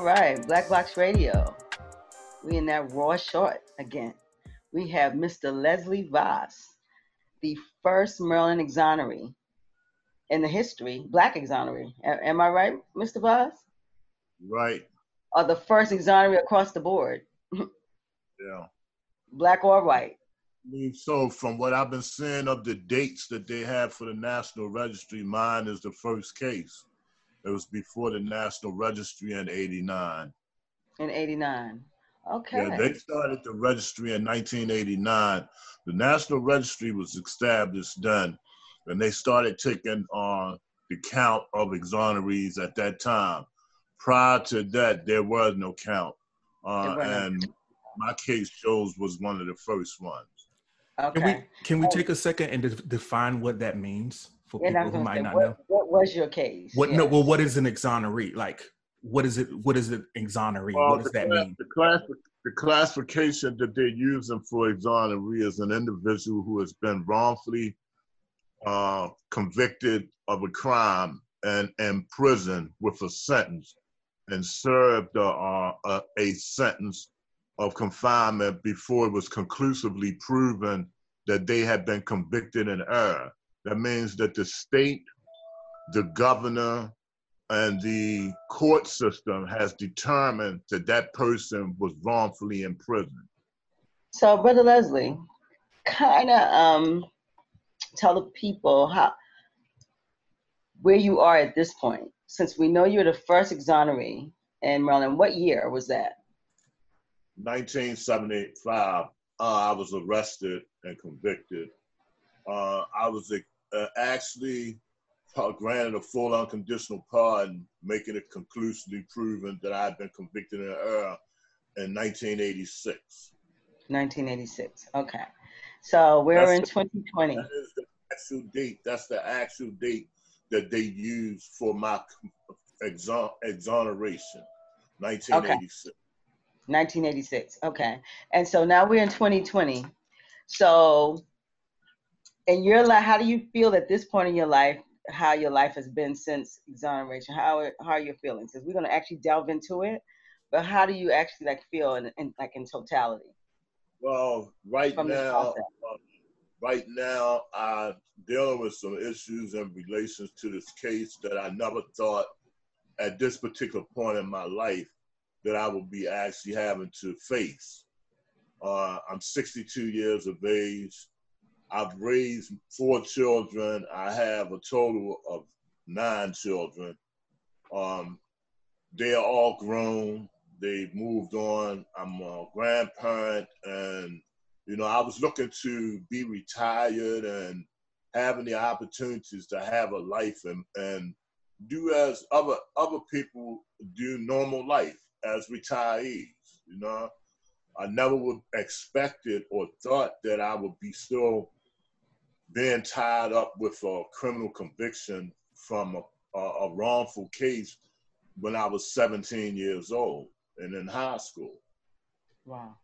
All right, Black Box Radio. We in that raw short again. We have Mr. Leslie Vass, the first Maryland exoneree in the history, black exoneree. A- am I right, Mr. Vass? Right. Or the first exoneree across the board, Yeah. black or white? I mean, So from what I've been seeing of the dates that they have for the National Registry, mine is the first case. It was before the National Registry in '89. In 89. Okay. Yeah, they started the registry in 1989. The National Registry was established then, and they started taking on the count of exonerees at that time. Prior to that, there was no count, uh, There were no- and my case shows was one of the first ones. okay. Can we can we take a second and de- define what that means for And I people who might say, not what, know? what was your case? What no? Well, what is an exoneree? Like, what is it? What is an exoneree? Well, what does that cla- mean? The, class, the classification that they're using for exoneree is an individual who has been wrongfully uh, convicted of a crime and imprisoned with a sentence and served uh, uh, a, a sentence of confinement before it was conclusively proven that they had been convicted in error. That means that the state, the governor, and the court system has determined that that person was wrongfully imprisoned. So, Brother Leslie, kind of um, tell the people how where you are at this point, since we know you're the first exoneree in Maryland. What year was that? 1975, uh, I was arrested and convicted. Uh, I was uh, actually uh, granted a full unconditional pardon, making it conclusively proven that I had been convicted in error in 1986. 1986. Okay. So we're That's in the- 2020. That is the actual date. That's the actual date that they used for my exon- exoneration, 1986. 1986. Okay. And so now we're in 2020. So in your life, how do you feel at this point in your life, how your life has been since exoneration? How, how are your feelings? Because we're going to actually delve into it. But how do you actually like feel in, in like in totality Well, right from now, uh, right now, I'm dealing with some issues in relations to this case that I never thought at this particular point in my life that I would be actually having to face. Uh, I'm 62 years of age. I've raised four children. I have a total of nine children. Um, they are all grown. They've moved on. I'm a grandparent, and you know, I was looking to be retired and having the opportunities to have a life and, and do as other other people do normal life as retirees. You know, I never would expected or thought that I would be still being tied up with a criminal conviction from a, a, a wrongful case when I was 17 years old and in high school. Wow.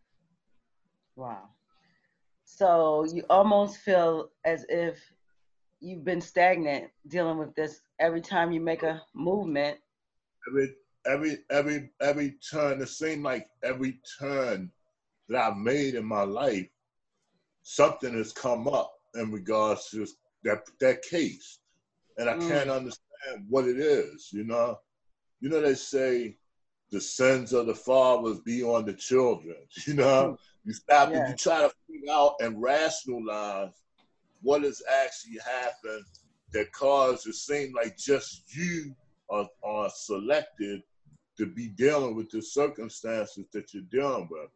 Wow. So you almost feel as if you've been stagnant dealing with this every time you make a movement. every every every every turn it seemed like every turn that I've made in my life, something has come up in regards to that that case. And I Mm. can't understand what it is, you know. You know, they say the sins of the fathers be on the children, you know. You stop and you try to figure out and rationalize what has actually happened that caused it seem like just you are, are selected to be dealing with the circumstances that you're dealing with.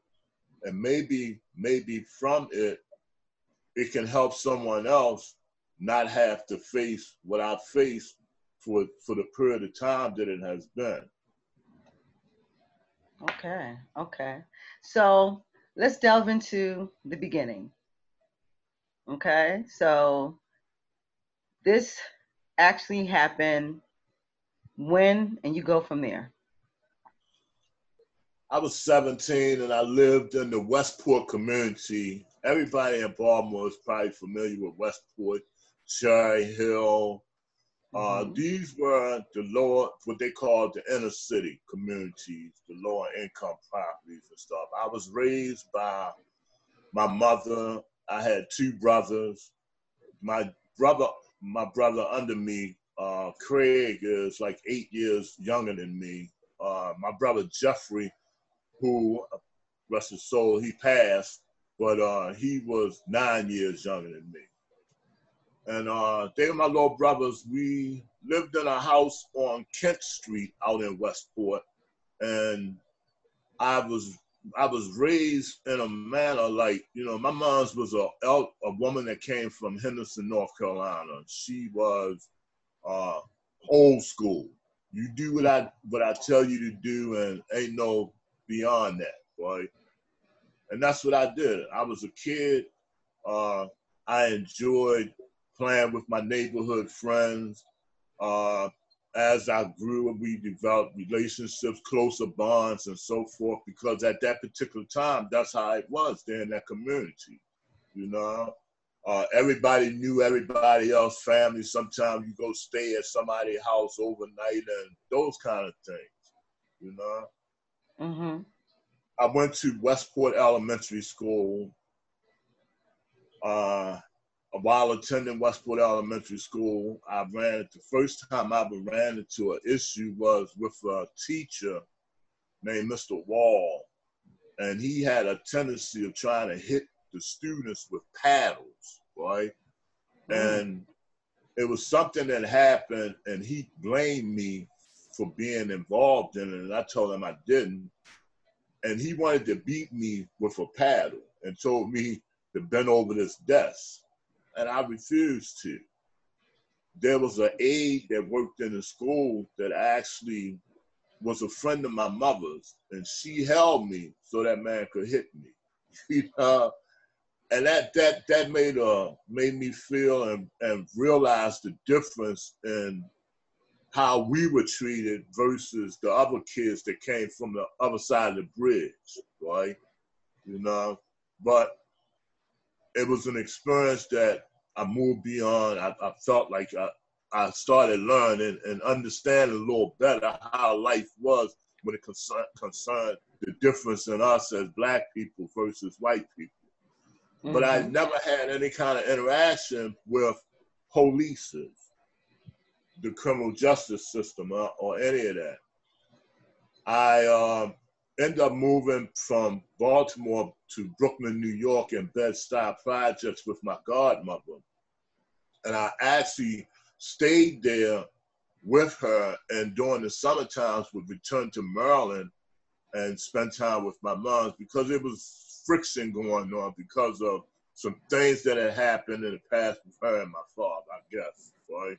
And maybe, maybe from it, it can help someone else not have to face what I've faced for for the period of time that it has been. Okay. Okay. So let's delve into the beginning. Okay. So this actually happened when, and you go from there. I was 17 and I lived in the Westport community. Everybody in Baltimore is probably familiar with Westport, Cherry Hill, Uh, Mhm. these were the lower, what they called the inner city communities, the lower income properties and stuff. I was raised by my mother. I had two brothers. My brother, my brother under me, uh, Craig, is like eight years younger than me. Uh, my brother Jeffrey, who, rest his soul, he passed, but uh, he was nine years younger than me and uh, they were my little brothers. We lived in a house on Kent Street out in Westport, and I was I was raised in a manner like you know my mom's was a a woman that came from Henderson, North Carolina. She was uh, old school. You do what I what I tell you to do, and ain't no beyond that, right? And that's what I did. I was a kid. Uh, I enjoyed playing with my neighborhood friends. Uh, as I grew, we developed relationships, closer bonds, and so forth. Because at that particular time, that's how it was there in that community. You know, uh, everybody knew everybody else, family. Sometimes you go stay at somebody's house overnight, and those kind of things. You know. Mhm. I went to Westport Elementary School. Uh, while attending Westport Elementary School, I ran the first time I ever ran into an issue was with a teacher named Mr. Wall, and he had a tendency of trying to hit the students with paddles, right? Mm. And it was something that happened, and he blamed me for being involved in it, and I told him I didn't. And he wanted to beat me with a paddle and told me to bend over this desk and I refused to. There was an aide that worked in the school that actually was a friend of my mother's, and she held me so that man could hit me. You know? and that that that made uh made me feel and, and realize the difference in how we were treated versus the other kids that came from the other side of the bridge, right? You know, but it was an experience that I moved beyond. I, I felt like I, I started learning and understanding a little better how life was when it concern, concerned the difference in us as black people versus white people. But I Mhm. never had any kind of interaction with polices, the criminal justice system, or, or any of that. I um, ended up moving from Baltimore to Brooklyn, New York, and Bed-Stuy projects with my godmother, and I actually stayed there with her. And during the summer times, would return to Maryland and spend time with my mom because it was friction going on because of some things that had happened in the past with her and my father, I guess, right?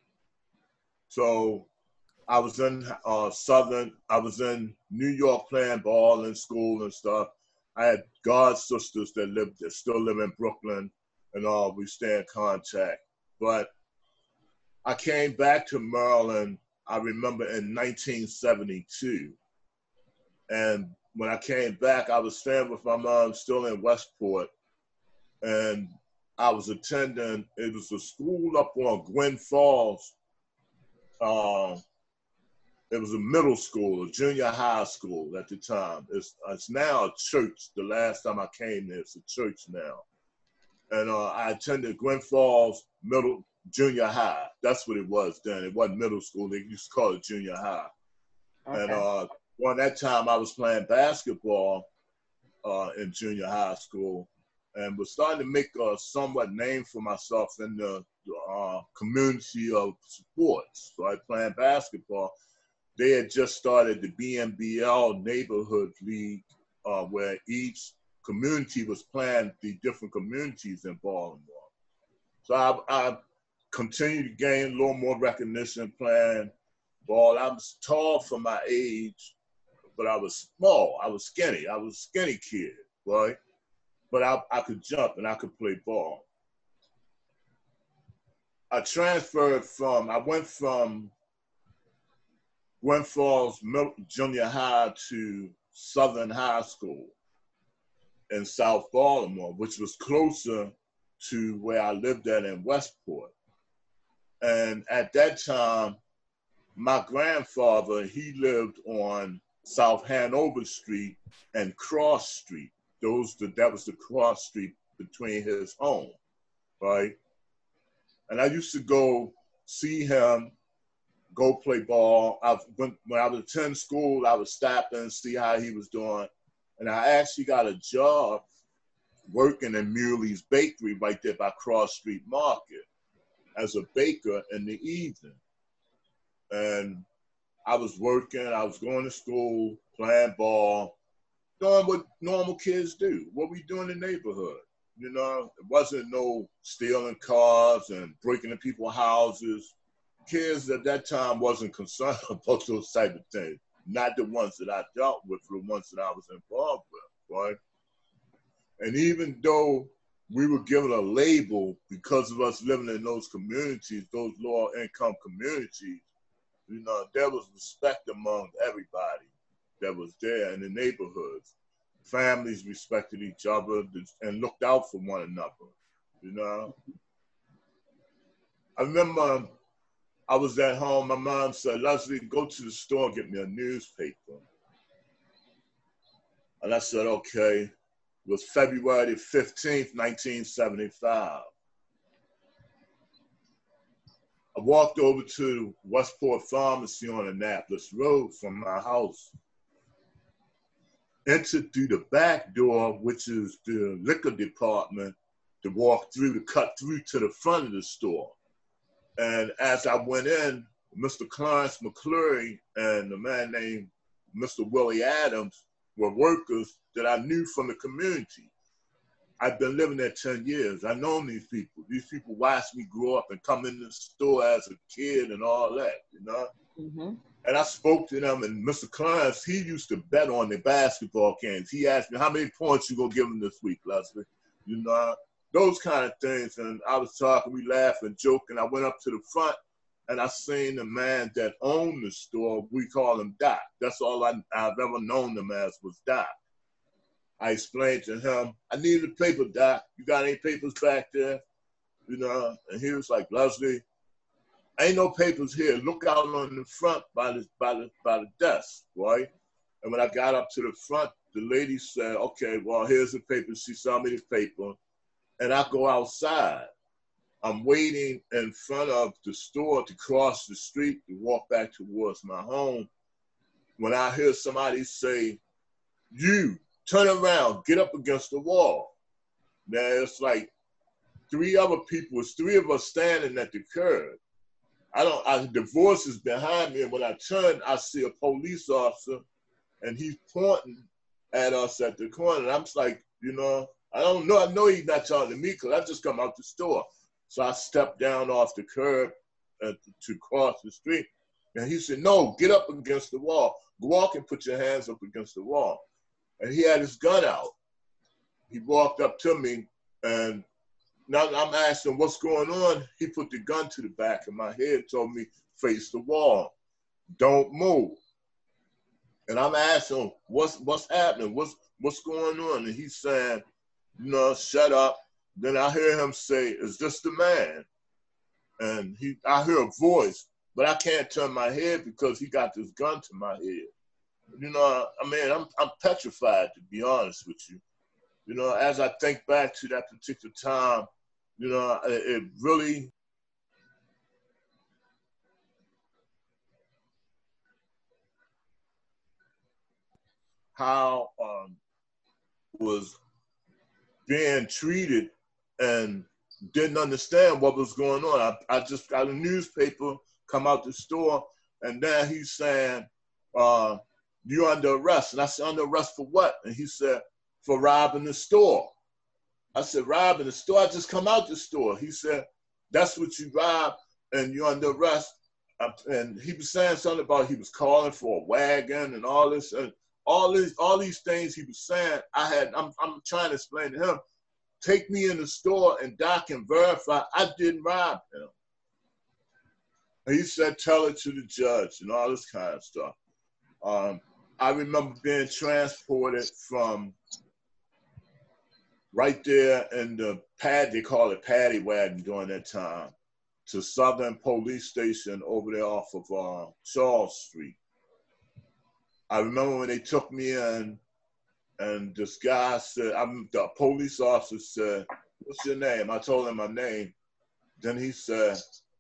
So I was in uh, Southern, I was in New York playing ball in school and stuff. I had god sisters that lived, that still live in Brooklyn and all. We stay in contact. But I came back to Maryland, I remember in 1972. And when I came back, I was staying with my mom still in Westport. And I was attending, it was a school up on Gwynns Falls. Uh, it was a middle school, a junior high school at the time. It's, it's now a church. The last time I came there, it's a church now. And uh, I attended Gwynns Falls Middle Junior High. That's what it was then. It wasn't middle school. They used to call it junior high. And Okay. uh, during that time, I was playing basketball uh, in junior high school and was starting to make a somewhat name for myself in the uh, community of sports. So I playing basketball. They had just started the BNBL neighborhood league, uh, where each community was playing the different communities in Baltimore. So I, I continued to gain a little more recognition playing ball. I was tall for my age, but I was small. I was skinny. I was a skinny kid, right? But I, I could jump and I could play ball. I transferred from, I went from Gwynns Falls Junior High to Southern High School in South Baltimore, which was closer to where I lived at in Westport. And at that time, my grandfather, he lived on South Hanover Street and Cross Street. Those that was the cross street between his home, right? And I used to go see him, go play ball. I when, when I was attending school, I would stop and see how he was doing. And I actually got a job working in Muhly's Bakery right there by Cross Street Market as a baker in the evening. And I was working, I was going to school, playing ball, doing what normal kids do, what we do in the neighborhood. You know, it wasn't no stealing cars and breaking into people's houses. Kids at that time wasn't concerned about those type of things. Not the ones that I dealt with, the ones that I was involved with, right? And even though we were given a label because of us living in those communities, those lower income communities, you know, there was respect among everybody that was there in the neighborhoods. Families respected each other and looked out for one another, you know. I remember um, I was at home, my mom said, Leslie, go to the store and get me a newspaper. And I said, okay. It was February 15th, 1975. I walked over to Westport Pharmacy on Annapolis Road from my house. Entered through the back door, which is the liquor department, to walk through, to cut through to the front of the store. And as I went in, Mr. Clarence McClure and a man named Mr. Willie Adams were workers that I knew from the community. I've been living there 10 years. I know these people. These people watched me grow up and come in the store as a kid and all that, you know? Mm-hmm. And I spoke to them, and Mr. Clarence, he used to bet on the basketball games. He asked me, how many points you gonna give him this week, Leslie? You know, those kind of things. And I was talking, we laughed and joking. I went up to the front, and I seen the man that owned the store. We call him Doc. That's all I, I've ever known him as was Doc. I explained to him, I need a paper, Doc. You got any papers back there? You know, and he was like, Leslie, ain't no papers here. Look out on the front by the by the by the desk, right? And when I got up to the front, the lady said, Okay, well, here's the paper. She saw me the paper. And I go outside. I'm waiting in front of the store to cross the street to walk back towards my home. When I hear somebody say, You, turn around, get up against the wall. Now it's like three other people, it's three of us standing at the curb. I don't, I, the voice is behind me, and when I turn, I see a police officer, and he's pointing at us at the corner. And I'm just like, you know, I don't know, I know he's not to me because I just come out the store. So I stepped down off the curb uh, to cross the street. And he said, no, get up against the wall. Go walk and put your hands up against the wall and he had his gun out. He walked up to me, and now I'm asking what's going on. He put the gun to the back of my head, told me face the wall, don't move. And I'm asking what's what's happening, what's what's going on, and he's saying, no, shut up. Then I hear him say, "Is this the man?" And he, I hear a voice, but I can't turn my head because he got this gun to my head you know, I mean, I'm I'm petrified to be honest with you. You know, as I think back to that particular time, you know, it, really how um, was being treated and didn't understand what was going on. I, I just got a newspaper come out the store, and then he's saying, uh, you under arrest. And I said, under arrest for what? And he said, for robbing the store. I said, Rob, in the store? I just come out the store. He said, that's what you robbed and you're under arrest. And he was saying something about he was calling for a wagon and all this and all these all these things he was saying. I had I'm I'm trying to explain to him, take me in the store and Doc can verify I didn't rob him. And he said, tell it to the judge and all this kind of stuff. Um, I remember being transported from right there in the pad, they call it paddy wagon during that time. to Southern Police Station over there off of uh, Charles Street. I remember when they took me in, and this guy said, I'm the police officer said, What's your name? I told him my name. Then he said,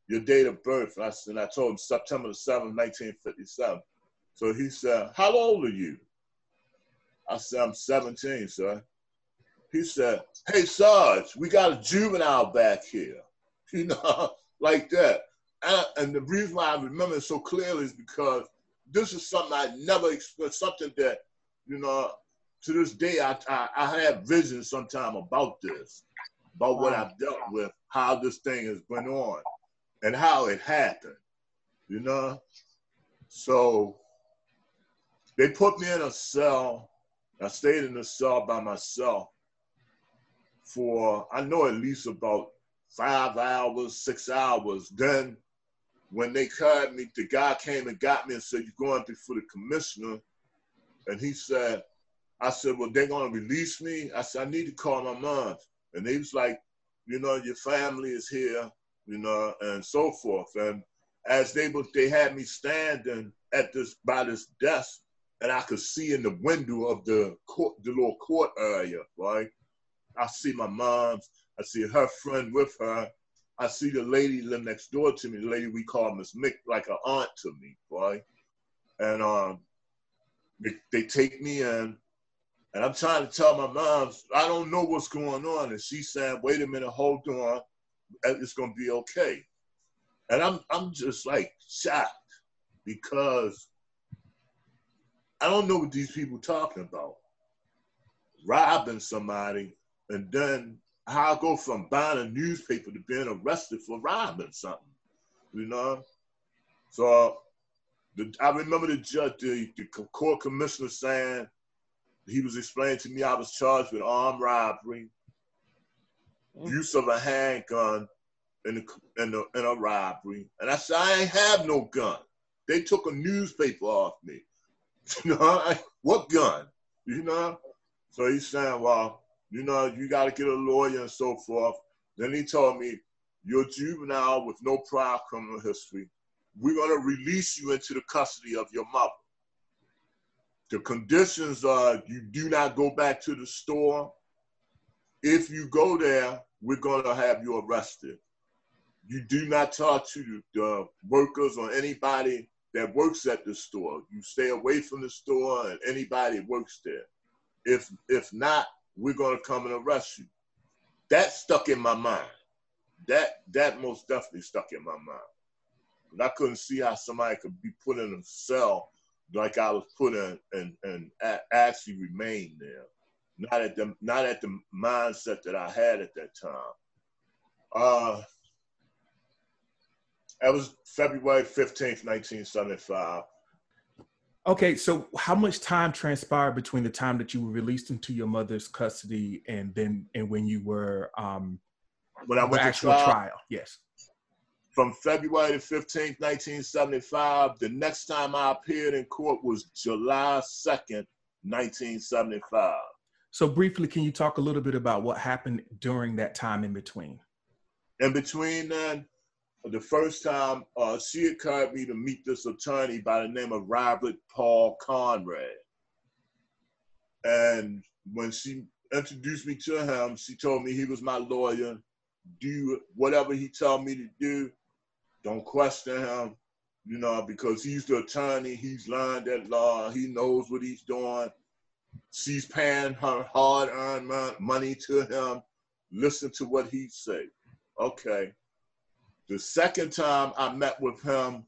Your date of birth. And I, said, and I told him September the 7th, 1957. So he said, How old are you? I said, I'm 17, sir. He said, Hey, Sarge, we got a juvenile back here. You know, like that. And, and the reason why I remember it so clearly is because this is something I never experienced, something that, you know, to this day, I, I, I have visions sometime about this, about what I've dealt with, how this thing has been on, and how it happened, you know? So they put me in a cell. I stayed in the cell by myself for, I know at least about five hours, six hours. Then when they called me, the guy came and got me and said, You're going before the commissioner. And he said, I said, Well, they're gonna release me. I said, I need to call my mom. And he was like, you know, your family is here, you know, and so forth. And as they were, they had me standing at this by this desk, and I could see in the window of the court, the little court area, right? I see my mom's, I see her friend with her. I see the lady live next door to me, the lady we call Miss Mick, like an aunt to me, right? And um, they, they take me in, and I'm trying to tell my mom, I don't know what's going on. And she's saying, wait a minute, hold on. It's gonna be okay. And I'm I'm just like shocked because I don't know what these people talking about. Robbing somebody and then how I go from buying a newspaper to being arrested for robbing something, you know? So the, I remember the judge, the, the court commissioner saying, he was explaining to me I was charged with armed robbery, mm. use of a handgun in, the, in, the, in a robbery. And I said, I ain't have no gun. They took a newspaper off me. You know, what gun? You know? So he's saying, well, you know, you got to get a lawyer and so forth. Then he told me, you're juvenile with no prior criminal history. We're going to release you into the custody of your mother. The conditions are you do not go back to the store. If you go there, we're going to have you arrested. You do not talk to the workers or anybody that works at the store. You stay away from the store and anybody works there. If if not, we're going to come and arrest you. That stuck in my mind. That that most definitely stuck in my mind. And I couldn't see how somebody could be put in a cell like I was put in and, and actually remain there. Not at the not at the mindset that I had at that time. Uh, that was February 15th, 1975. Okay, so how much time transpired between the time that you were released into your mother's custody and then and when you were um when I went to actual trial? trial? Yes from February the 15th, 1975. The next time I appeared in court was July 2nd, 1975. So, briefly, can you talk a little bit about what happened during that time in between? In between then, the first time uh, she occurred me to meet this attorney by the name of Robert Paul Conrad. And when she introduced me to him, she told me he was my lawyer. Do whatever he told me to do. Don't question him, you know, because he's the attorney. He's learned that law. He knows what he's doing. She's paying her hard-earned money to him. Listen to what he say. Okay. The second time I met with him,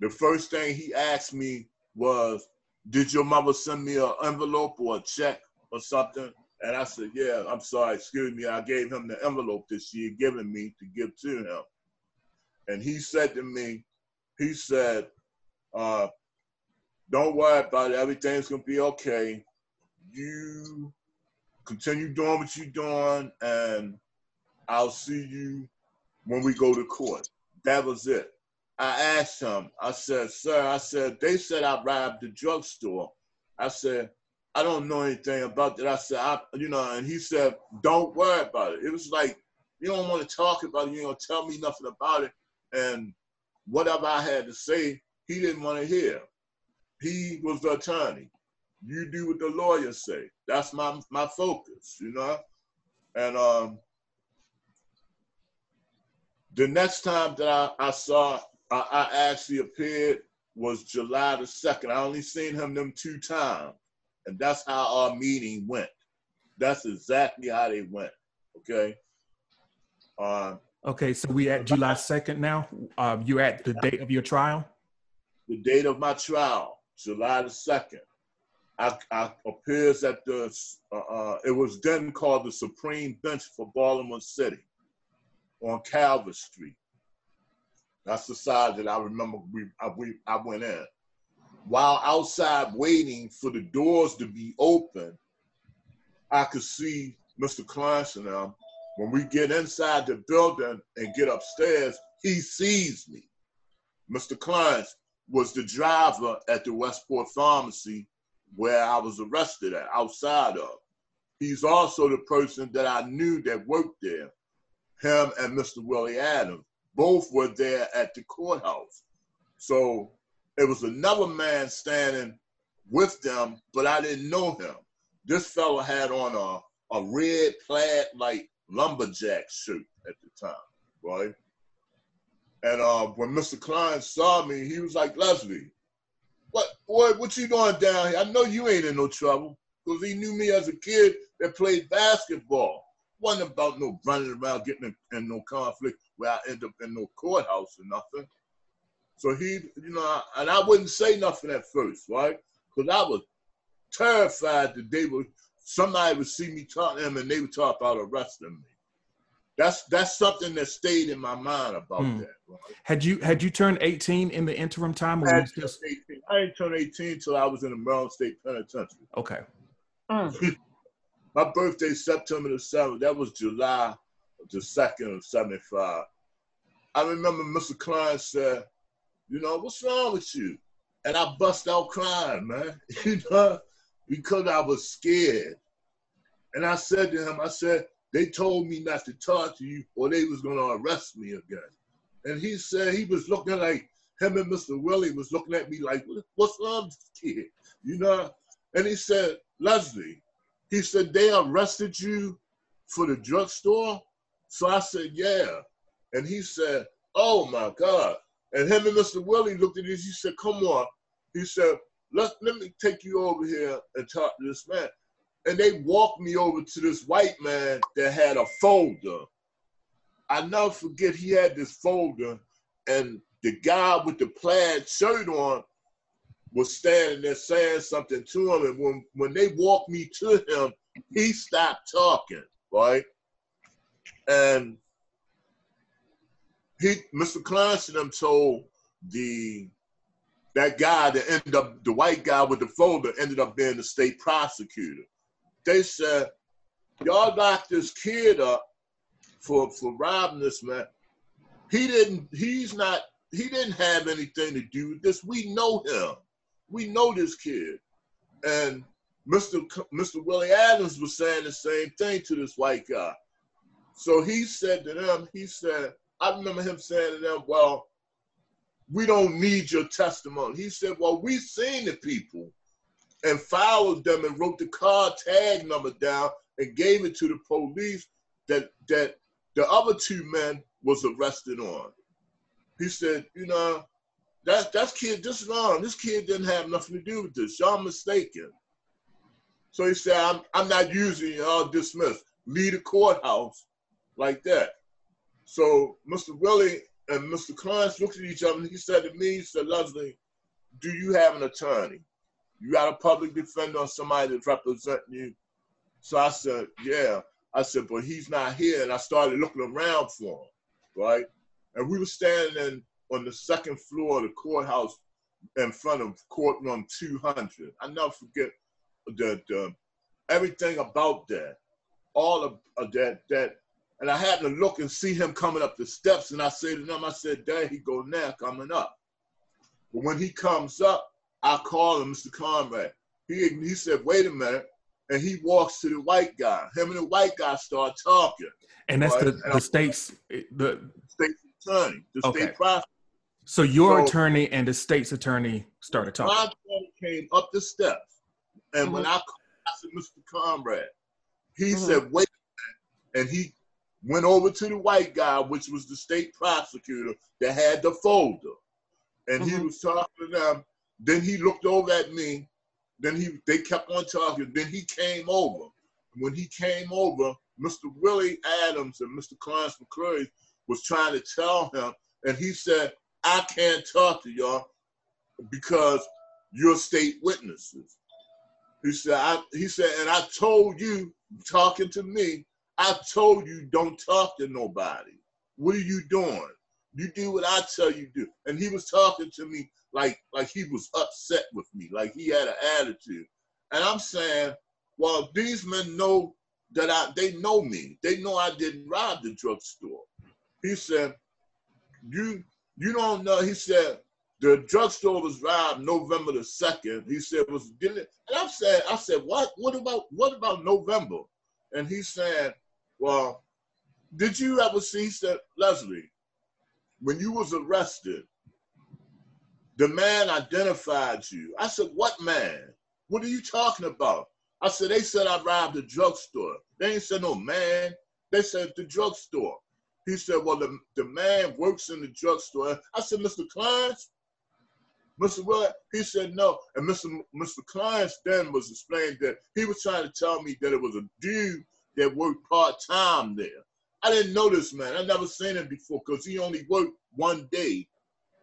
the first thing he asked me was, "Did your mother send me an envelope or a check or something?" And I said, "Yeah, I'm sorry, excuse me." I gave him the envelope that she had given me to give to him and he said to me, he said, uh, don't worry about it. Everything's gonna be okay. You continue doing what you're doing, and I'll see you when we go to court. That was it. I asked him, I said, sir, I said, they said I robbed the drugstore. I said, I don't know anything about that. I said, I, you know, and he said, don't worry about it. It was like You don't want to talk about it. You don't tell me nothing about it. And whatever I had to say, he didn't want to hear. He was the attorney. You do what the lawyers say. That's my my focus, you know. And um, the next time that I, I saw, I, I actually appeared was July the second. I only seen him them two times, and that's how our meeting went. That's exactly how they went. Okay. Uh, okay, so we at July second now. Uh, you're at the date of your trial. The date of my trial, July the second. I, I appears at the. Uh, uh, it was then called the Supreme Bench for Baltimore City, on Calvert Street. That's the side that I remember we I, we, I went in. While outside waiting for the doors to be open, I could see Mr. Clancy now. When we get inside the building and get upstairs, he sees me. Mr. Klein was the driver at the Westport Pharmacy where I was arrested at, outside of. He's also the person that I knew that worked there. Him and Mr. Willie Adams both were there at the courthouse. So it was another man standing with them, but I didn't know him. This fellow had on a, a red plaid like lumberjack suit at the time, right? And uh, when Mr. Klein saw me, he was like, Leslie, what boy, what you doing down here? I know you ain't in no trouble. Because he knew me as a kid that played basketball. Wasn't about no running around getting in, in no conflict where I end up in no courthouse or nothing. So he, you know, and I wouldn't say nothing at first, right? Because I was terrified that they would somebody would see me talking to them and they would talk about arresting me. That's that's something that stayed in my mind about mm. that. Right? Had you had you turned 18 in the interim time? Or I, just... 18. I didn't turn 18 until I was in the Maryland State Penitentiary. Okay. Mm. my birthday, September the 7th, that was July the 2nd of 75. I remember Mr. Klein said, you know, what's wrong with you? And I bust out crying, man, you know, because I was scared. And I said to him, I said, they told me not to talk to you or they was gonna arrest me again. And he said he was looking like him and Mr. Willie was looking at me like, what's wrong with this kid? You know? And he said, Leslie, he said, they arrested you for the drugstore? So I said, yeah. And he said, oh my God. And him and Mr. Willie looked at this. He said, come on. He said, let, let me take you over here and talk to this man. And they walked me over to this white man that had a folder. I never forget he had this folder and the guy with the plaid shirt on was standing there saying something to him. And when, when they walked me to him, he stopped talking, right? And he, Mr. Clancy, told the that guy that ended up the white guy with the folder ended up being the state prosecutor. They said, Y'all locked this kid up for for robbing this man. He didn't, he's not, he didn't have anything to do with this. We know him. We know this kid. And Mr. Mr. Willie Adams was saying the same thing to this white guy. So he said to them, he said, I remember him saying to them, well, we don't need your testimony. He said, well, we seen the people and followed them and wrote the car tag number down and gave it to the police that that the other two men was arrested on. He said, you know, that that's kid this long. This kid didn't have nothing to do with this. Y'all mistaken. So he said, I'm I'm not using y'all dismissed. Leave the courthouse like that. So Mr. Willie and Mr. Clarence looked at each other and he said to me, he said, Leslie, do you have an attorney? You got a public defender or somebody that's representing you? So I said, yeah. I said, but he's not here. And I started looking around for him, right? And we were standing in, on the second floor of the courthouse in front of courtroom 200. I never forget that uh, everything about that, all of, of that, that and I had to look and see him coming up the steps, and I said to them, I said, there he go now, coming up. But when he comes up, I call him Mr. Conrad. He, he said, wait a minute. and he walks to the white guy. Him and the white guy start talking. And that's right? the, the state's the state attorney, the okay. state prosecutor. So your so, attorney and the state's attorney started talking. My attorney came up the steps, and mm-hmm. when I called, I said, "Mr. Conrad," he mm-hmm. said, "Wait," and he went over to the white guy, which was the state prosecutor that had the folder, and mm-hmm. he was talking to them. Then he looked over at me. Then he they kept on talking. Then he came over. When he came over, Mr. Willie Adams and Mr. Clarence McCurry was trying to tell him, and he said, I can't talk to y'all because you're state witnesses. He said, I, he said, and I told you, talking to me, I told you don't talk to nobody. What are you doing? You do what I tell you do. And he was talking to me like like he was upset with me, like he had an attitude. And I'm saying, well, these men know that I they know me. They know I didn't rob the drugstore. He said, You you don't know, he said, the drugstore was robbed November the second. He said was it and I said I said, what what about what about November? And he said, Well, did you ever see said, Leslie, when you was arrested, the man identified you. I said, What man? What are you talking about? I said, They said I robbed a drugstore. They ain't said no man. They said the drugstore. He said, Well, the, the man works in the drugstore. I said, Mr. Clines? Mr. What? He said no. And Mr. Mr. Clines then was explaining that he was trying to tell me that it was a dude that worked part-time there. I didn't know this man. I never seen him before because he only worked one day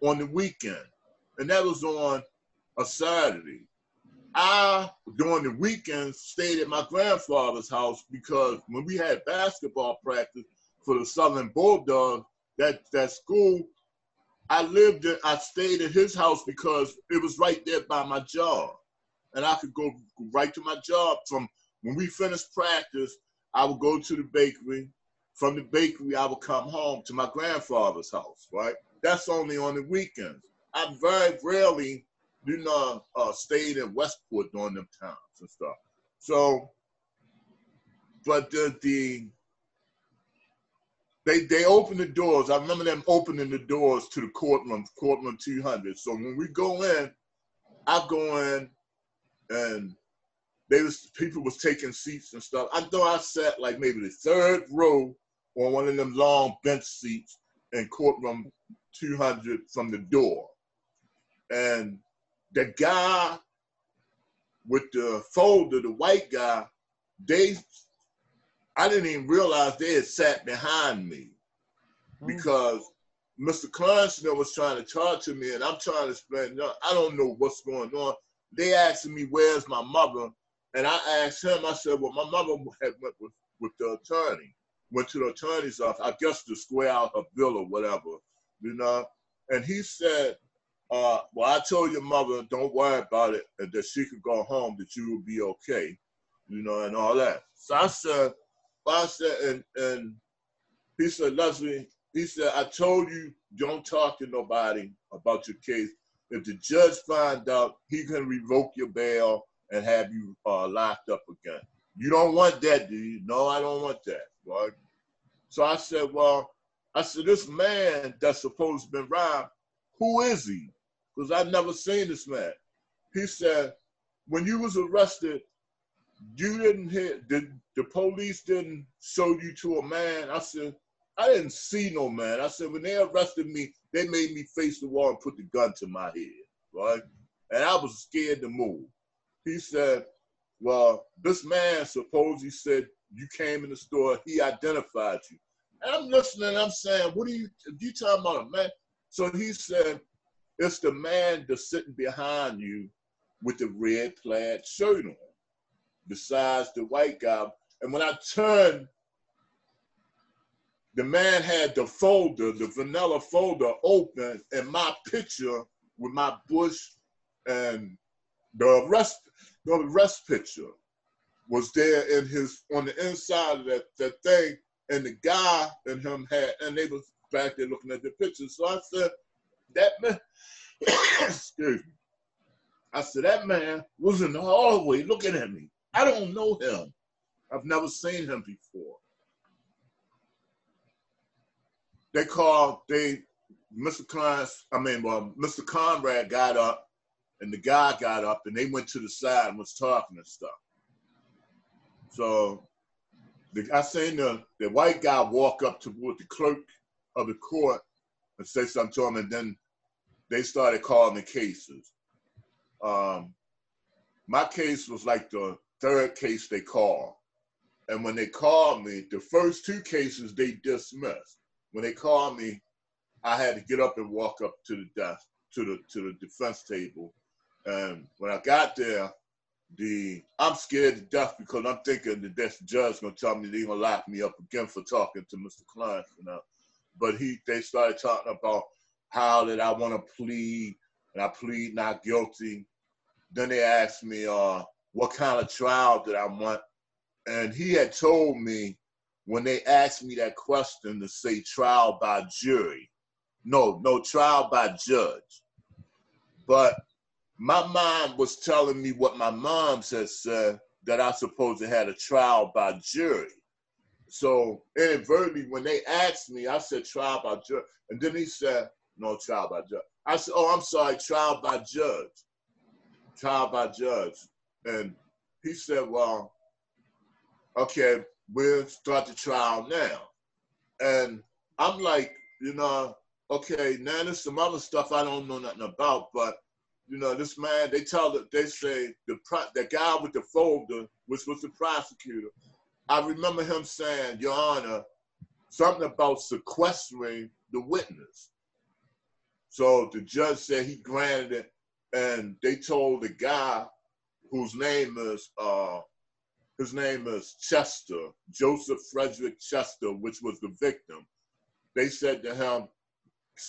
on the weekend. And that was on a Saturday. I, during the weekend, stayed at my grandfather's house because when we had basketball practice for the Southern Bulldog, that, that school, I lived in, I stayed at his house because it was right there by my job. And I could go right to my job from when we finished practice, I would go to the bakery. From the bakery, I would come home to my grandfather's house, right? That's only on the weekends. I very rarely, you know, uh, stayed in Westport during them times and stuff. So, but the, the they they open the doors. I remember them opening the doors to the courtroom, courtroom 200. So when we go in, I go in, and they was people was taking seats and stuff. I thought I sat like maybe the third row on one of them long bench seats in courtroom 200 from the door. And the guy with the folder, the white guy, they, I didn't even realize they had sat behind me mm. because Mr. Kleinschmidt was trying to talk to me and I'm trying to explain, no, I don't know what's going on. They asked me, where's my mother? And I asked him, I said, well, my mother had went with, with the attorney, went to the attorney's office, I guess to square out her bill or whatever, you know? And he said, uh, well, I told your mother, don't worry about it, and that she could go home, that you will be okay, you know, and all that. So I said, I said, and, and he said, Leslie, he said, I told you, don't talk to nobody about your case. If the judge find out, he can revoke your bail and have you uh, locked up again. You don't want that, do you? No, I don't want that. Right? So I said, well, I said, this man that's supposed to be robbed, who is he? because I've never seen this man. He said, when you was arrested, you didn't hit, the, the police didn't show you to a man. I said, I didn't see no man. I said, when they arrested me, they made me face the wall and put the gun to my head, right? And I was scared to move. He said, well, this man, suppose he said, you came in the store, he identified you. And I'm listening, I'm saying, what are you, you talking about a man? So he said, it's the man that's sitting behind you with the red plaid shirt on, besides the white guy. And when I turned, the man had the folder, the vanilla folder open, and my picture with my bush and the rest, the rest picture was there in his on the inside of that, that thing, and the guy and him had, and they was back there looking at the picture. So I said, that man, excuse me. I said, that man was in the hallway looking at me. I don't know him. I've never seen him before. They called, they, Mr. I mean, well, Mr. Conrad got up and the guy got up and they went to the side and was talking and stuff. So the, I seen the, the white guy walk up toward the clerk of the court and say something to him, and then they started calling the cases. Um, my case was like the third case they called. And when they called me, the first two cases they dismissed. When they called me, I had to get up and walk up to the desk, to the to the defense table. And when I got there, the I'm scared to death because I'm thinking that this judge gonna tell me they're gonna lock me up again for talking to Mr. Klein, you know. But he they started talking about how that I want to plead and I plead not guilty. Then they asked me uh what kind of trial did I want. And he had told me when they asked me that question to say trial by jury. No, no trial by judge. But my mom was telling me what my mom had said that I supposed to had a trial by jury. So inadvertently, when they asked me, I said trial by jury, and then he said no trial by judge. I said, oh, I'm sorry, trial by judge, trial by judge, and he said, well, okay, we'll start the trial now, and I'm like, you know, okay, now there's some other stuff I don't know nothing about, but you know, this man, they tell that they say the the guy with the folder, which was the prosecutor, I remember him saying, Your Honor, something about sequestering the witness. So the judge said he granted it, and they told the guy whose name is uh his name is Chester, Joseph Frederick Chester, which was the victim. They said to him,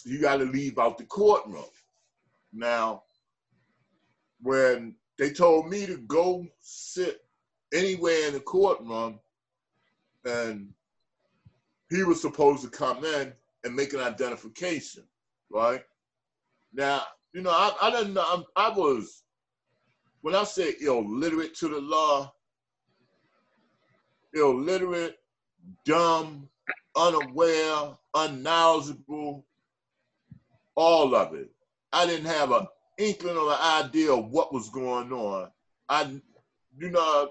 You got to leave out the courtroom. Now, when they told me to go sit anywhere in the courtroom, and he was supposed to come in and make an identification, right? Now, you know, I, I didn't know, I, I was, when I say illiterate to the law, illiterate, dumb, unaware, unknowledgeable, all of it. I didn't have an inkling or an idea of what was going on. I, you know,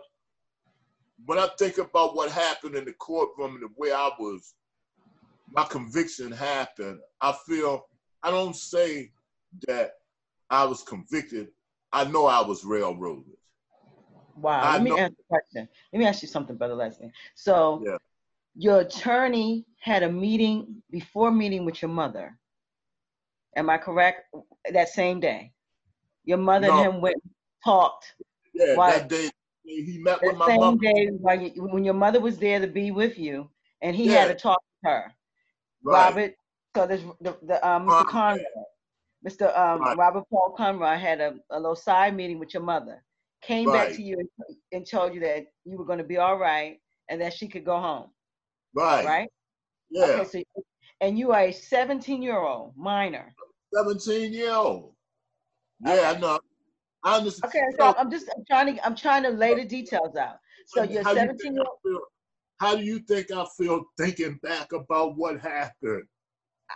when I think about what happened in the courtroom and the way I was, my conviction happened, I feel, I don't say that I was convicted. I know I was railroaded. Wow. I Let me know- ask a question. Let me ask you something, Brother Leslie. So, yeah. your attorney had a meeting before meeting with your mother. Am I correct? That same day, your mother no. and him went talked. Yeah, that day he met with my same mother. day you, when your mother was there to be with you, and he yeah. had to talk to her. Right. Robert, so there's the, the um, Mr. Conrad, Mr. Um, right. Robert Paul Conrad had a, a little side meeting with your mother. Came right. back to you and, and told you that you were going to be all right and that she could go home. Right. Right. Yeah. Okay, so, and you are a 17 year old minor. 17 year old. Yeah, okay. I know. I understand. Okay, so I'm just I'm trying to I'm trying to lay the details out. So you're 17 year old. How do you think I feel thinking back about what happened?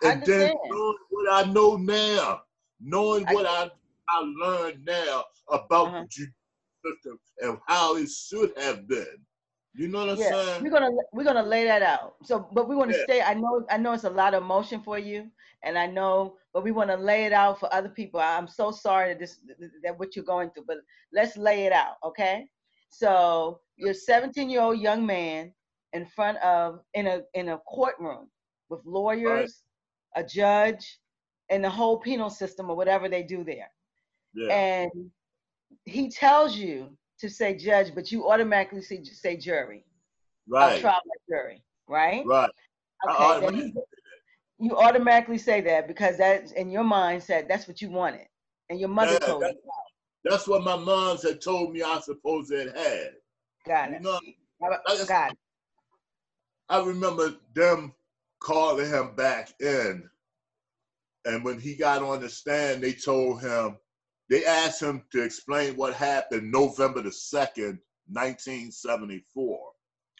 And then knowing what I know now, knowing I, what I I learned now about uh-huh. the system and how it should have been. You know what I'm saying? We're gonna we're gonna lay that out. So, but we want to yeah. stay. I know I know it's a lot of emotion for you, and I know, but we want to lay it out for other people. I'm so sorry that this that what you're going through, but let's lay it out, okay? So you're a 17 year old young man in front of in a in a courtroom with lawyers. A judge, and the whole penal system or whatever they do there. Yeah. And he tells you to say judge, but you automatically say, say jury. Right. Trial by jury. Right. Right. Okay. He, you automatically say that because that in your mind said that's what you wanted, and your mother yeah, told you. That's what my mom had told me I supposed to had. Got it. You know, I, Got it. I remember them calling him back in, and when he got on the stand, they told him they asked him to explain what happened November the 2nd, 1974.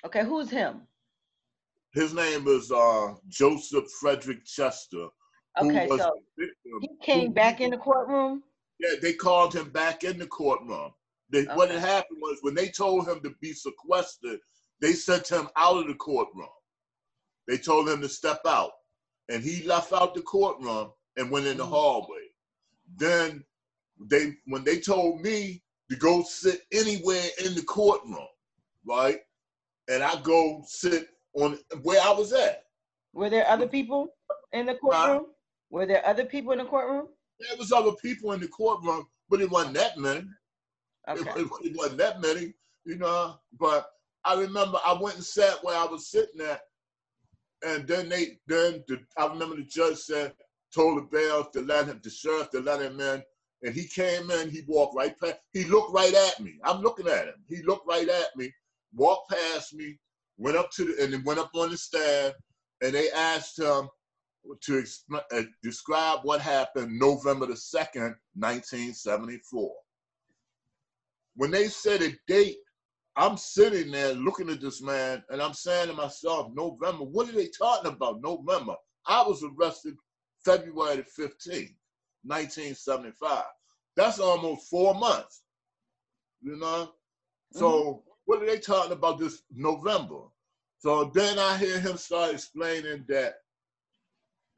Okay, who's him? His name is uh, Joseph Frederick Chester. Okay, so he came back in the courtroom. Yeah, they called him back in the courtroom. They, okay. What had happened was when they told him to be sequestered, they sent him out of the courtroom. They told him to step out, and he left out the courtroom and went in the mm-hmm. hallway. Then they, when they told me to go sit anywhere in the courtroom, right, and I go sit on where I was at. Were there other people in the courtroom? Were there other people in the courtroom? There was other people in the courtroom, but it wasn't that many. Okay. It, it wasn't that many, you know. But I remember I went and sat where I was sitting at, and then they then the, I remember the judge said told the bail to let him the sheriff to let him in, and he came in. He walked right past. He looked right at me. I'm looking at him. He looked right at me, walked past me, went up to the and then went up on the stand, and they asked him to uh, describe what happened November the 2nd, 1974. When they said a date, I'm sitting there looking at this man and I'm saying to myself, November, what are they talking about? November. I was arrested February 15th, 1975. That's almost four months, you know? Mm-hmm. So what are they talking about this November? So then I hear him start explaining that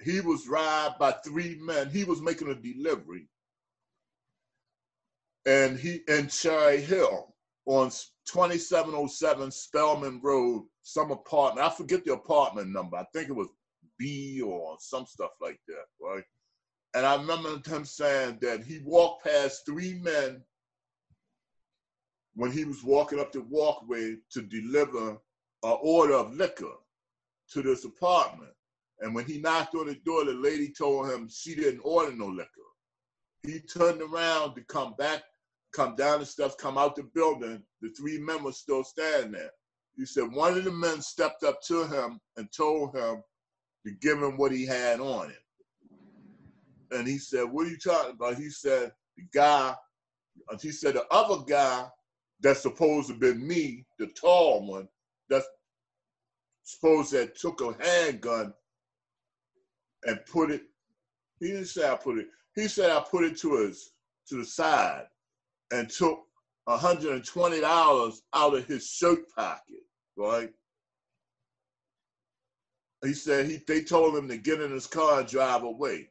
he was robbed by three men. He was making a delivery. And he in Cherry Hill on 2707 Spelman Road, some apartment. I forget the apartment number. I think it was B or some stuff like that, right? And I remember him saying that he walked past three men when he was walking up the walkway to deliver an order of liquor to this apartment. And when he knocked on the door, the lady told him she didn't order no liquor. He turned around to come back, come down the steps, come out the building. The three men were still standing there. He said one of the men stepped up to him and told him to give him what he had on him. And he said, What are you talking about? He said, The guy, uh, he said, the other guy that's supposed to been me, the tall one, that's supposed that took a handgun and put it. He didn't say I put it. He said I put it to his to the side and took $120 out of his shirt pocket, right? He said he they told him to get in his car and drive away.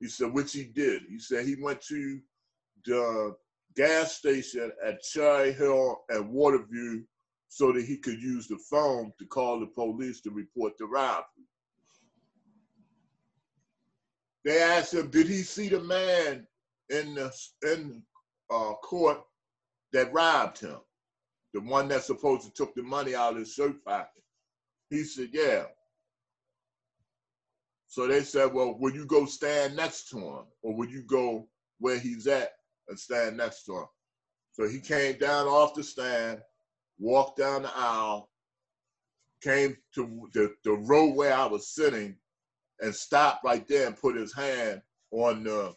He said, which he did. He said he went to the gas station at Cherry Hill and Waterview so that he could use the phone to call the police to report the robbery. They asked him, did he see the man in the in uh, court that robbed him? The one that supposed to took the money out of his shirt pocket. He said, yeah. So they said, well, will you go stand next to him? Or would you go where he's at and stand next to him? So he came down off the stand, walked down the aisle, came to the, the row where I was sitting, and stopped right there and put his hand on the,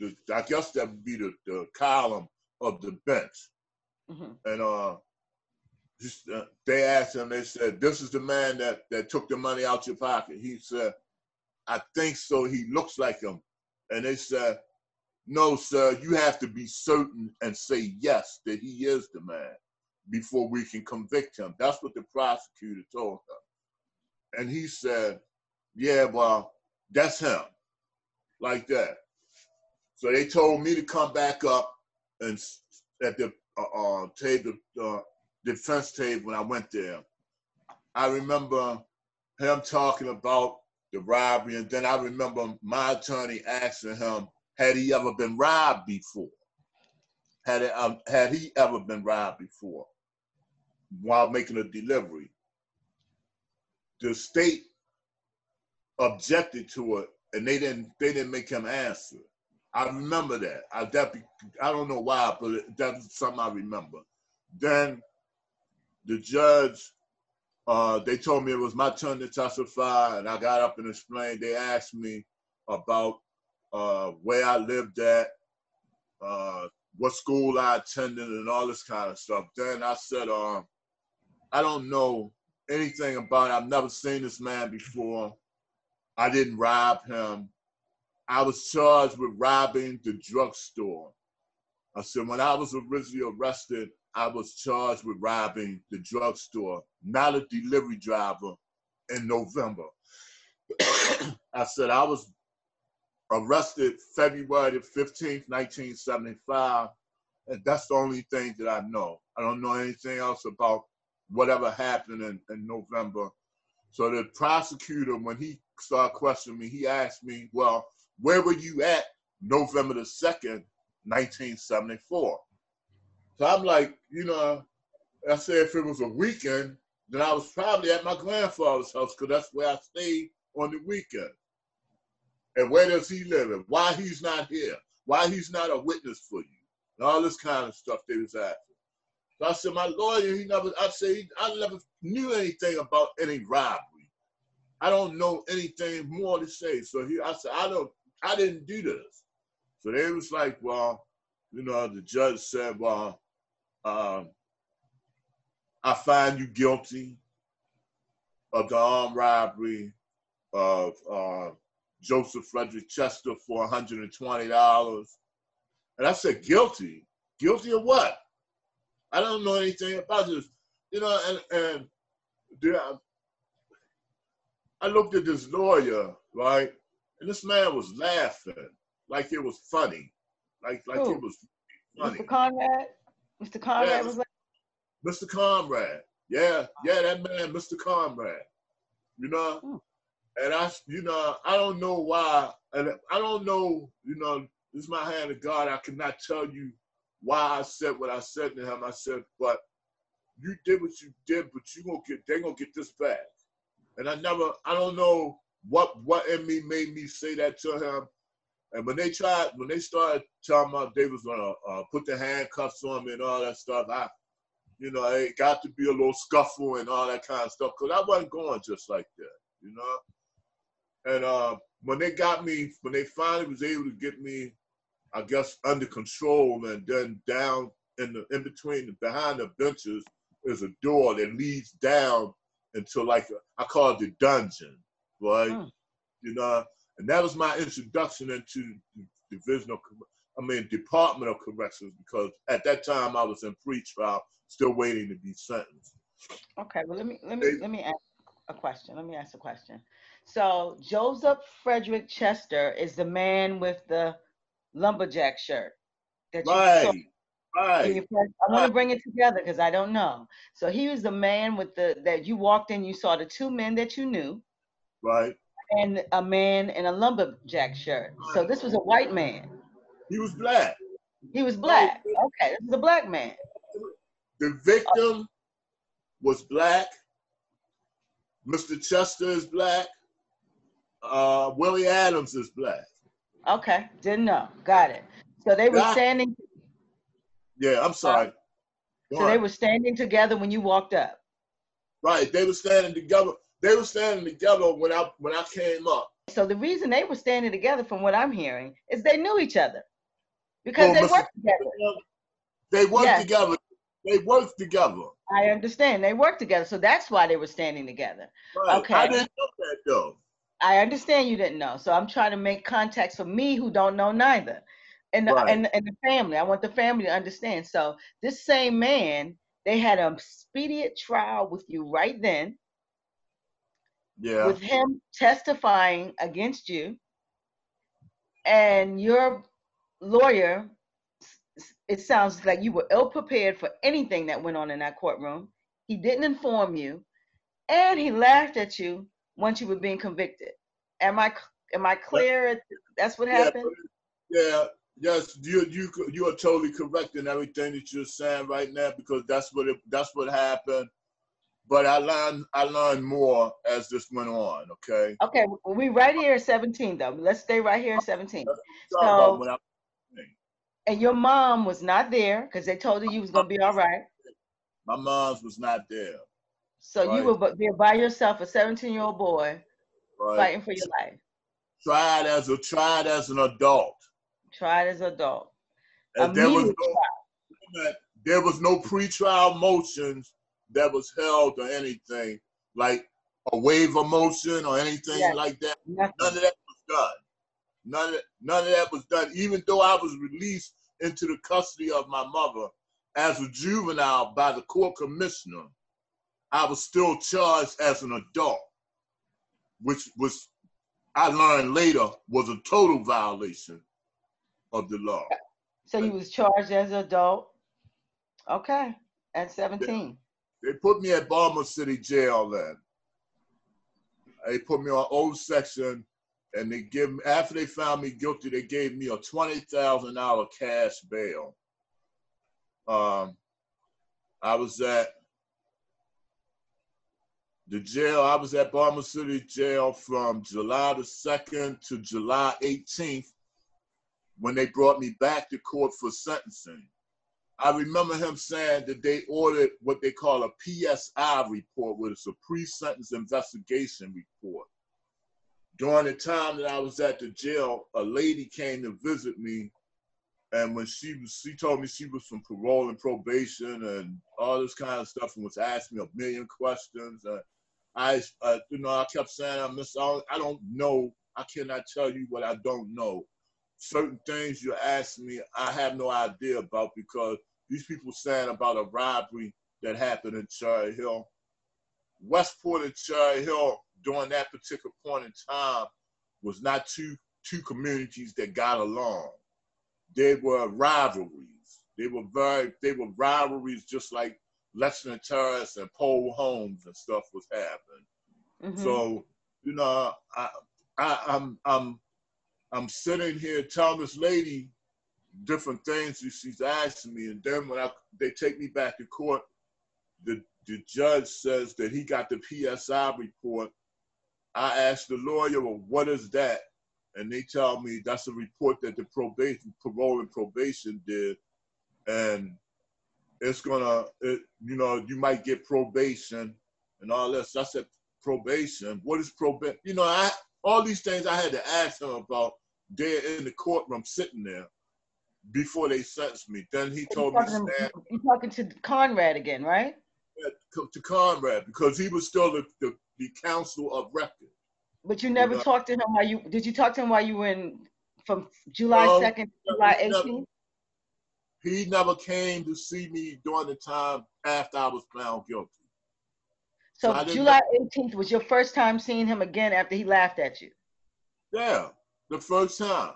the I guess that would be the, the column of the bench. Mm-hmm. And uh, just, uh, they asked him, they said, this is the man that, that took the money out your pocket. He said, I think so. He looks like him. And they said, no, sir, you have to be certain and say yes that he is the man before we can convict him. That's what the prosecutor told him. And he said, yeah, well, that's him, like that. So they told me to come back up and at the uh, uh, table, uh, defense table when I went there. I remember him talking about the robbery, and then I remember my attorney asking him, had he ever been robbed before? Had, it, um, had he ever been robbed before while making a delivery? The state objected to it, and they didn't they didn't make him answer. I remember that. I that I don't know why, but that's something I remember. Then the judge, uh, they told me it was my turn to testify, and I got up and explained. They asked me about uh, where I lived at, uh, what school I attended and all this kind of stuff. Then I said, um, I don't know anything about it. I've never seen this man before. I didn't rob him. I was charged with robbing the drugstore. I said, when I was originally arrested, I was charged with robbing the drugstore, not a delivery driver in November. I said, I was arrested February the 15th, 1975. And that's the only thing that I know. I don't know anything else about whatever happened in, in November. So the prosecutor, when he started questioning me, he asked me, well, where were you at November the 2nd, 1974? So I'm like, you know, I said if it was a weekend, then I was probably at my grandfather's house because that's where I stayed on the weekend. And where does he live? And why he's not here? Why he's not a witness for you? And all this kind of stuff they was asking. So I said, my lawyer, he never, I said, I never knew anything about any robbery. I don't know anything more to say. So he, I said, I don't, I didn't do this. So they was like, well, you know, the judge said, well, uh, I find you guilty of the armed robbery of uh, Joseph Frederick Chester for $120. And I said, guilty? Guilty of what? I don't know anything about this. You know, and, and I, I looked at this lawyer, right? And this man was laughing like it was funny. Like like Who? it was funny. Mr. Conrad? Mr. Conrad yeah, was like Mr. Conrad. Yeah, yeah, that man, Mr. Conrad. You know? Hmm. And I, you know, I don't know why, and I don't know, you know, this is my hand of God. I cannot tell you why I said what I said to him. I said, but you did what you did, but you gonna get, they gonna get this back. And I never, I don't know what what in me made me say that to him. And when they tried, when they started talking about they was gonna uh, put the handcuffs on me and all that stuff, I, you know, it got to be a little scuffle and all that kind of stuff because I wasn't going just like that, you know. And uh, when they got me, when they finally was able to get me, I guess under control, and then down in the in between behind the benches is a door that leads down into like a, I call it the dungeon, right? Hmm. You know, and that was my introduction into the divisional, I mean, Department of Corrections, because at that time I was in pre-trial, still waiting to be sentenced. Okay, well let me let me let me ask a question. Let me ask a question. So Joseph Frederick Chester is the man with the lumberjack shirt. That you right. Saw. Right. I want to bring it together because I don't know. So he was the man with the that you walked in, you saw the two men that you knew. Right. And a man in a lumberjack shirt. So this was a white man. He was black. He was black. Okay, this is a black man. The victim was black. Mr. Chester is black. Uh, Willie Adams is black. Okay, didn't know. Got it. So they were standing. Yeah, I'm sorry. so they were standing together when you walked up. Right, they were standing together. They were standing together when I when I came up. So the reason they were standing together, from what I'm hearing, is they knew each other because well, they worked together. They worked yes. together. They worked together. I understand. They worked together, so that's why they were standing together. Right. Okay. I didn't know that though. I understand you didn't know. So I'm trying to make context for me who don't know neither. And the, right. and, and the family. I want the family to understand. So this same man, they had a speedier trial with you right then. Yeah. With him testifying against you. And your lawyer, it sounds like you were ill prepared for anything that went on in that courtroom. He didn't inform you. And he laughed at you once you were being convicted. Am I am I clear? That's what happened. Yeah, yes, you you you are totally correct in everything that you're saying right now because that's what it, that's what happened. But I learned I learned more as this went on. Okay. Okay, we right here at 17 though. Let's stay right here at 17. So, and your mom was not there because they told her you was gonna be all right. My mom's was not there. So right. you were there by yourself, a 17 year old boy, right. fighting for your life. Tried as a tried as an adult. Tried as an adult. And there was no there was no pretrial motions that was held or anything like a wave of motion or anything yes. like that. Nothing. None of that was done. None of, none of that was done. Even though I was released into the custody of my mother as a juvenile by the court commissioner, I was still charged as an adult, which was I learned later was a total violation of the law. So you was charged as an adult? Okay, at 17. They, put me at Baltimore City Jail then. They put me on old section and they give me, after they found me guilty, they gave me a $20,000 cash bail. Um, I was at the jail, I was at Baltimore City Jail from July the 2nd to July 18th when they brought me back to court for sentencing. I remember him saying that they ordered what they call a PSI report, which is a pre-sentence investigation report. During the time that I was at the jail, a lady came to visit me, and when she was, she told me she was from parole and probation and all this kind of stuff, and was asking me a million questions. And I, you know, I kept saying, I miss all, I don't know. I cannot tell you what I don't know. Certain things you ask me, I have no idea about because these people saying about a robbery that happened in Cherry Hill. Westport and Cherry Hill during that particular point in time was not two two communities that got along. They were rivalries. They were very they were rivalries just like Lexington Terrace and Poe Homes and stuff was happening. Mm-hmm. So, you know, I, I, I'm, I'm, I'm sitting here telling this lady different things that she's asking me, and then when I, they take me back to court, the the judge says that he got the PSI report. I asked the lawyer, well, what is that? And they tell me that's a report that the probation, parole and probation did, and it's gonna, it, you know, you might get probation and all this. I said, probation. What is probation? You know, I all these things I had to ask him about there in the courtroom sitting there before they sentenced me. Then he told me, You're talking to Conrad again, right? Yeah, to Conrad because he was still the, the, the counsel of record. But you never you know? talked to him while you did you talk to him while you were in from July second to July eighteenth? He never came to see me during the time after I was found guilty. So, so July 18th was your first time seeing him again after he laughed at you? Yeah, the first time.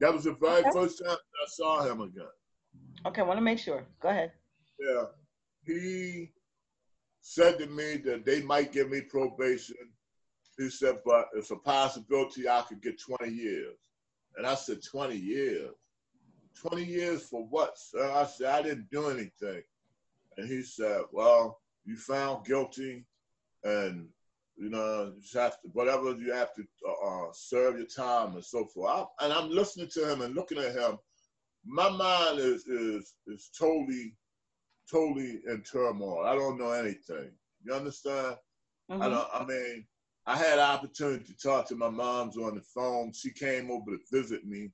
That was the very okay. first time I saw him again. Okay, I want to make sure. Go ahead. Yeah, he said to me that they might give me probation. He said, but it's a possibility I could get 20 years. And I said, 20 years? 20 years for what, sir? I said, I didn't do anything. And he said, well, you found guilty and, you know, you just have to, whatever you have to uh, uh, serve your time and so forth. I, and I'm listening to him and looking at him. My mind is, is, is totally, totally in turmoil. I don't know anything. You understand? Mm-hmm. I, don't, I mean, I had an opportunity to talk to my mom's on the phone. She came over to visit me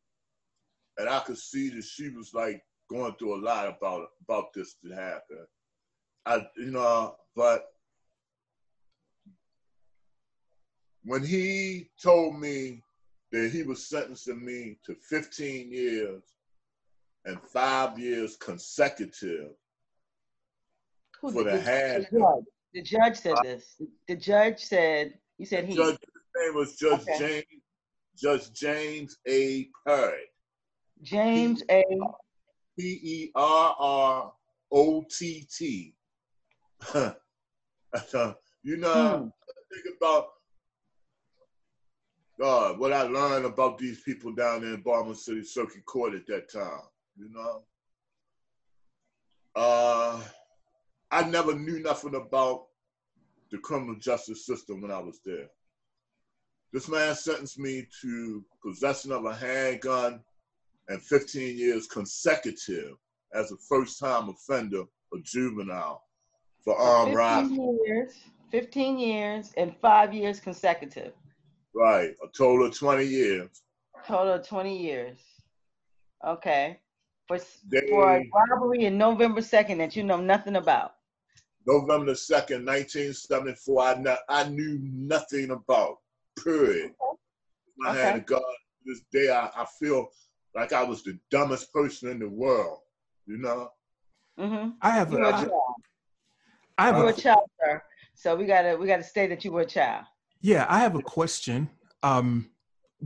and I could see that she was like going through a lot about about this to happen. I, you know, but when he told me that he was sentencing me to 15 years and five years consecutive Who, for the, the hand. The judge said this. The judge said, he said he. Judge, his name was Judge okay. James, Judge James A. Perry. James A. P E R R O T T. You know, hmm. think about God, what I learned about these people down there in Baltimore City Circuit Court at that time. You know, uh, I never knew nothing about the criminal justice system when I was there. This man sentenced me to possession of a handgun and 15 years consecutive as a first time offender, a juvenile for armed robbery. Years, 15 years and five years consecutive. Right, a total of 20 years. Total of 20 years. Okay. for they, for a robbery in November second that you know nothing about. November second, nineteen seventy four. I not, I knew nothing about. Period. Okay. My okay. hand of God. This day, I, I feel like I was the dumbest person in the world. You know. Mm-hmm. I have you a, I, I have you a, a child, sir. So we gotta we gotta say that you were a child. Yeah, I have a question. Um,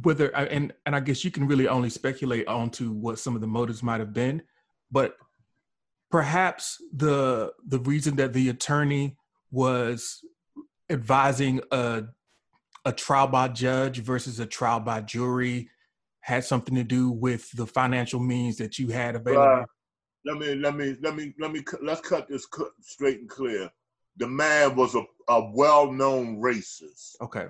whether and and I guess you can really only speculate onto what some of the motives might have been, but perhaps the the reason that the attorney was advising a a trial by judge versus a trial by jury had something to do with the financial means that you had available. Uh, let me let me let me let me let's cut this cut straight and clear. The man was a, a well-known racist. Okay.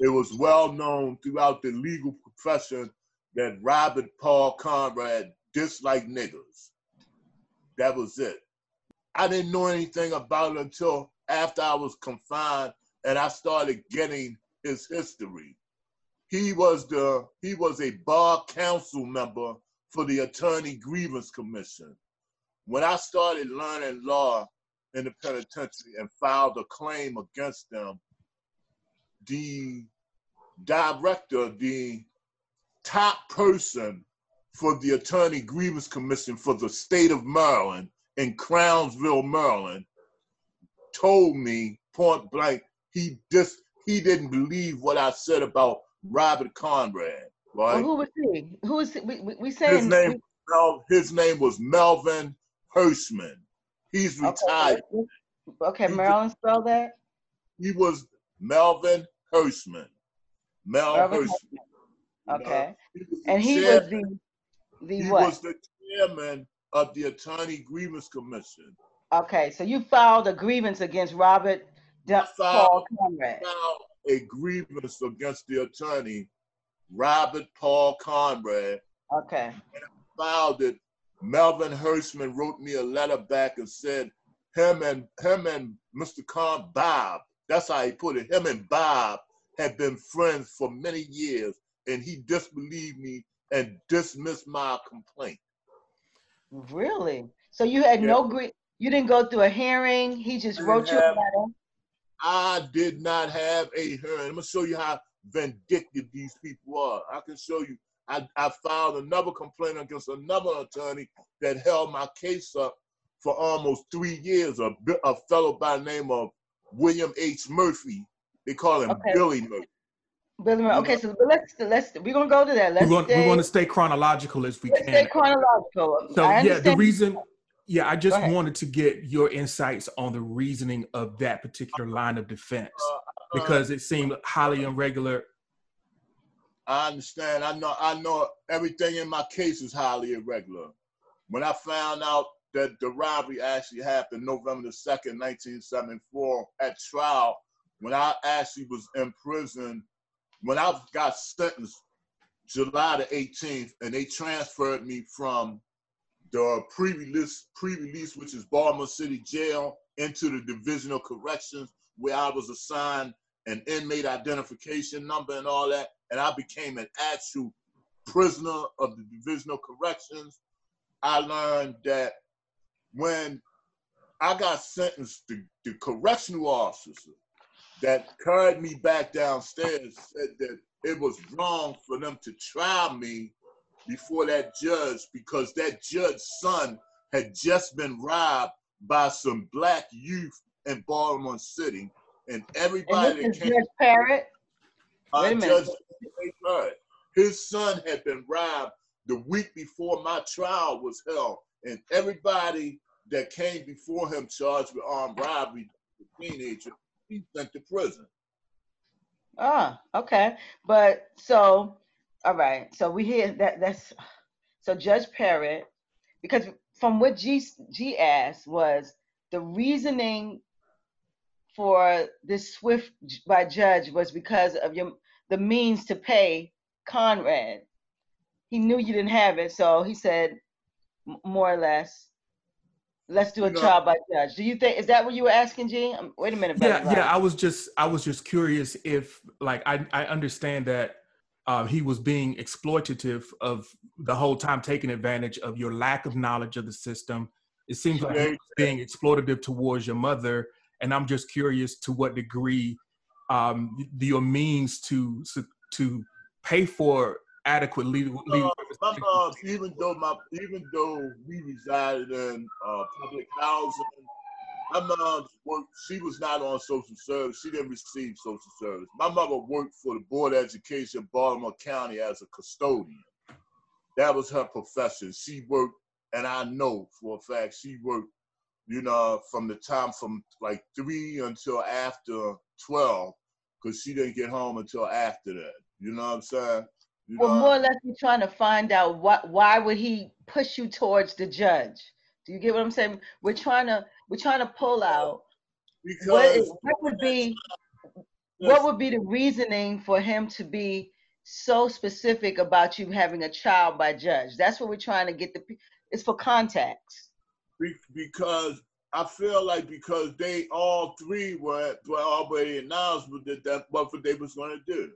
It was well known throughout the legal profession that Robert Paul Conrad disliked niggers. That was it. I didn't know anything about it until after I was confined and I started getting his history. He was the he was a bar council member for the Attorney Grievance Commission. When I started learning law in the penitentiary and filed a claim against them, the director, the top person for the Attorney Grievance Commission for the state of Maryland in Crownsville, Maryland, told me point blank he just he didn't believe what I said about Robert Conrad. Right? Well, who was he? Who was he? we, we, we saying his name? We, his name was Melvin Hirshman. He's retired. Okay, okay Maryland, spell that. He was Melvin Hirshman. Mel Hirshman. Okay. and he was the the he what? was the chairman of the Attorney Grievance Commission. Okay, so you filed a grievance against Robert D- Paul Conrad. Filed a grievance against the attorney Robert Paul Conrad. Okay. And I filed it. Melvin Hirshman wrote me a letter back and said him and him and Mr. Con Bob. That's how he put it. Him and Bob had been friends for many years, and he disbelieved me and dismissed my complaint. Really? So you had yeah. no gre- you didn't go through a hearing. He just wrote you have, a letter. I did not have a hearing. I'm gonna show you how vindictive these people are. I can show you. I, I filed another complaint against another attorney that held my case up for almost three years. A, a fellow by the name of William H. Murphy. They call him okay. Billy Murphy. Billy Murphy. Okay, so let's let's we're gonna go to that. Let's we want, we want to stay chronological as we let's can. Stay chronological. So yeah, the reason. Yeah, I just wanted to get your insights on the reasoning of that particular line of defense uh, uh, because it seemed highly irregular. I understand. I know. I know everything in my case is highly irregular. When I found out that the robbery actually happened November the 2nd, 1974 at trial when I actually was in prison, when I got sentenced July the 18th, and they transferred me from the pre-release, pre-release, which is Baltimore City Jail, into the Divisional Corrections, where I was assigned an inmate identification number and all that, and I became an actual prisoner of the Divisional Corrections. I learned that when I got sentenced, the, the correctional officer that carried me back downstairs said that it was wrong for them to try me before that judge because that judge's son had just been robbed by some black youth in Baltimore City, and everybody and this that came. Judge Perrott. Uh, Wait a minute. Judge His son had been robbed the week before my trial was held, and everybody that came before him charged with armed robbery, the teenager, he sent to prison. Ah, okay. But so, all right. So we hear that that's so Judge Perrott, because from what G G asked was the reasoning for this swift by judge was because of your the means to pay Conrad. He knew you didn't have it, so he said more or less let's do a trial by judge. Do you think is that what you were asking, Gene? Um, wait a minute. Yeah, yeah. I was just I was just curious if like I I understand that uh, he was being exploitative of the whole time, taking advantage of your lack of knowledge of the system. It seems like he was being exploitative towards your mother, and I'm just curious to what degree um, your means to to pay for adequate legal. legal uh, mom, even though my even though we resided in uh, public housing, my mom worked. She was not on social service. She didn't receive social service. My mother worked for the board of education, Baltimore County, as a custodian. That was her profession. She worked, and I know for a fact she worked. You know, from the time from like three until after twelve, because she didn't get home until after that. You know what I'm saying? You well, more or less, we're trying to find out what why would he push you towards the judge? Do you get what I'm saying? We're trying to we're trying to pull out because what, is, what would be what would be the reasoning for him to be so specific about you having a child by judge? That's what we're trying to get the. It's for context. Because I feel like because they all three were, were already announced that that's what they was going to do.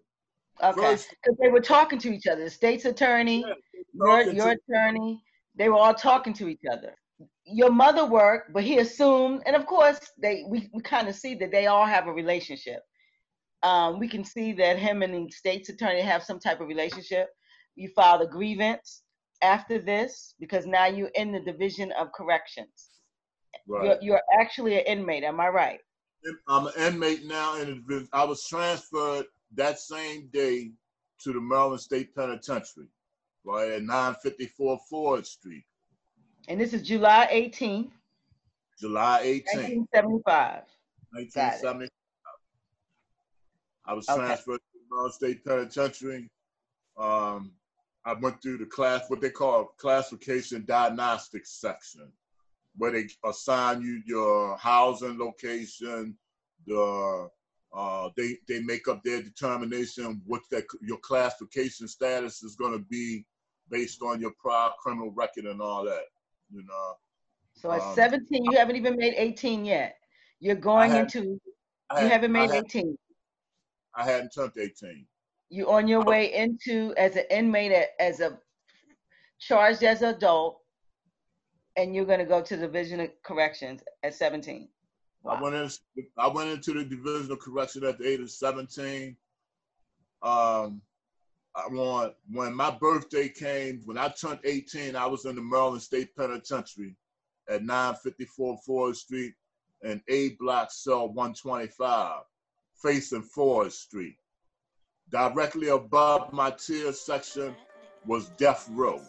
Okay, because they were talking to each other. The state's attorney, yeah, your, your attorney, they were all talking to each other. Your mother worked, but he assumed, and of course, they we, we kind of see that they all have a relationship. Um, we can see that him and the state's attorney have some type of relationship. You filed a grievance after this because now you're in the division of corrections. Right. You're, you're actually an inmate. Am I right? I'm an inmate now, and I was transferred that same day to the Maryland State Penitentiary, right at 954 Ford Street. And this is July 18th. July 18th. 1975. 1975. I was okay. transferred to the Maryland State Penitentiary. Um, I went through the class, what they call classification diagnostics section, where they assign you your housing location, the uh, they they make up their determination what that your classification status is going to be based on your prior criminal record and all that. You know. So at um, 17, you haven't even made 18 yet. You're going had, into. Had, you haven't made I had, 18. I hadn't turned 18. You're on your way into as an inmate as a charged as an adult, and you're going to go to the division of corrections at 17. Wow. I went in. I went into the division of correction at the age of 17. Um, I want when my birthday came, when I turned 18, I was in the Maryland State Penitentiary at 954 Ford Street and A Block Cell 125, facing Forrest Street. Directly above my tier section was Death Row.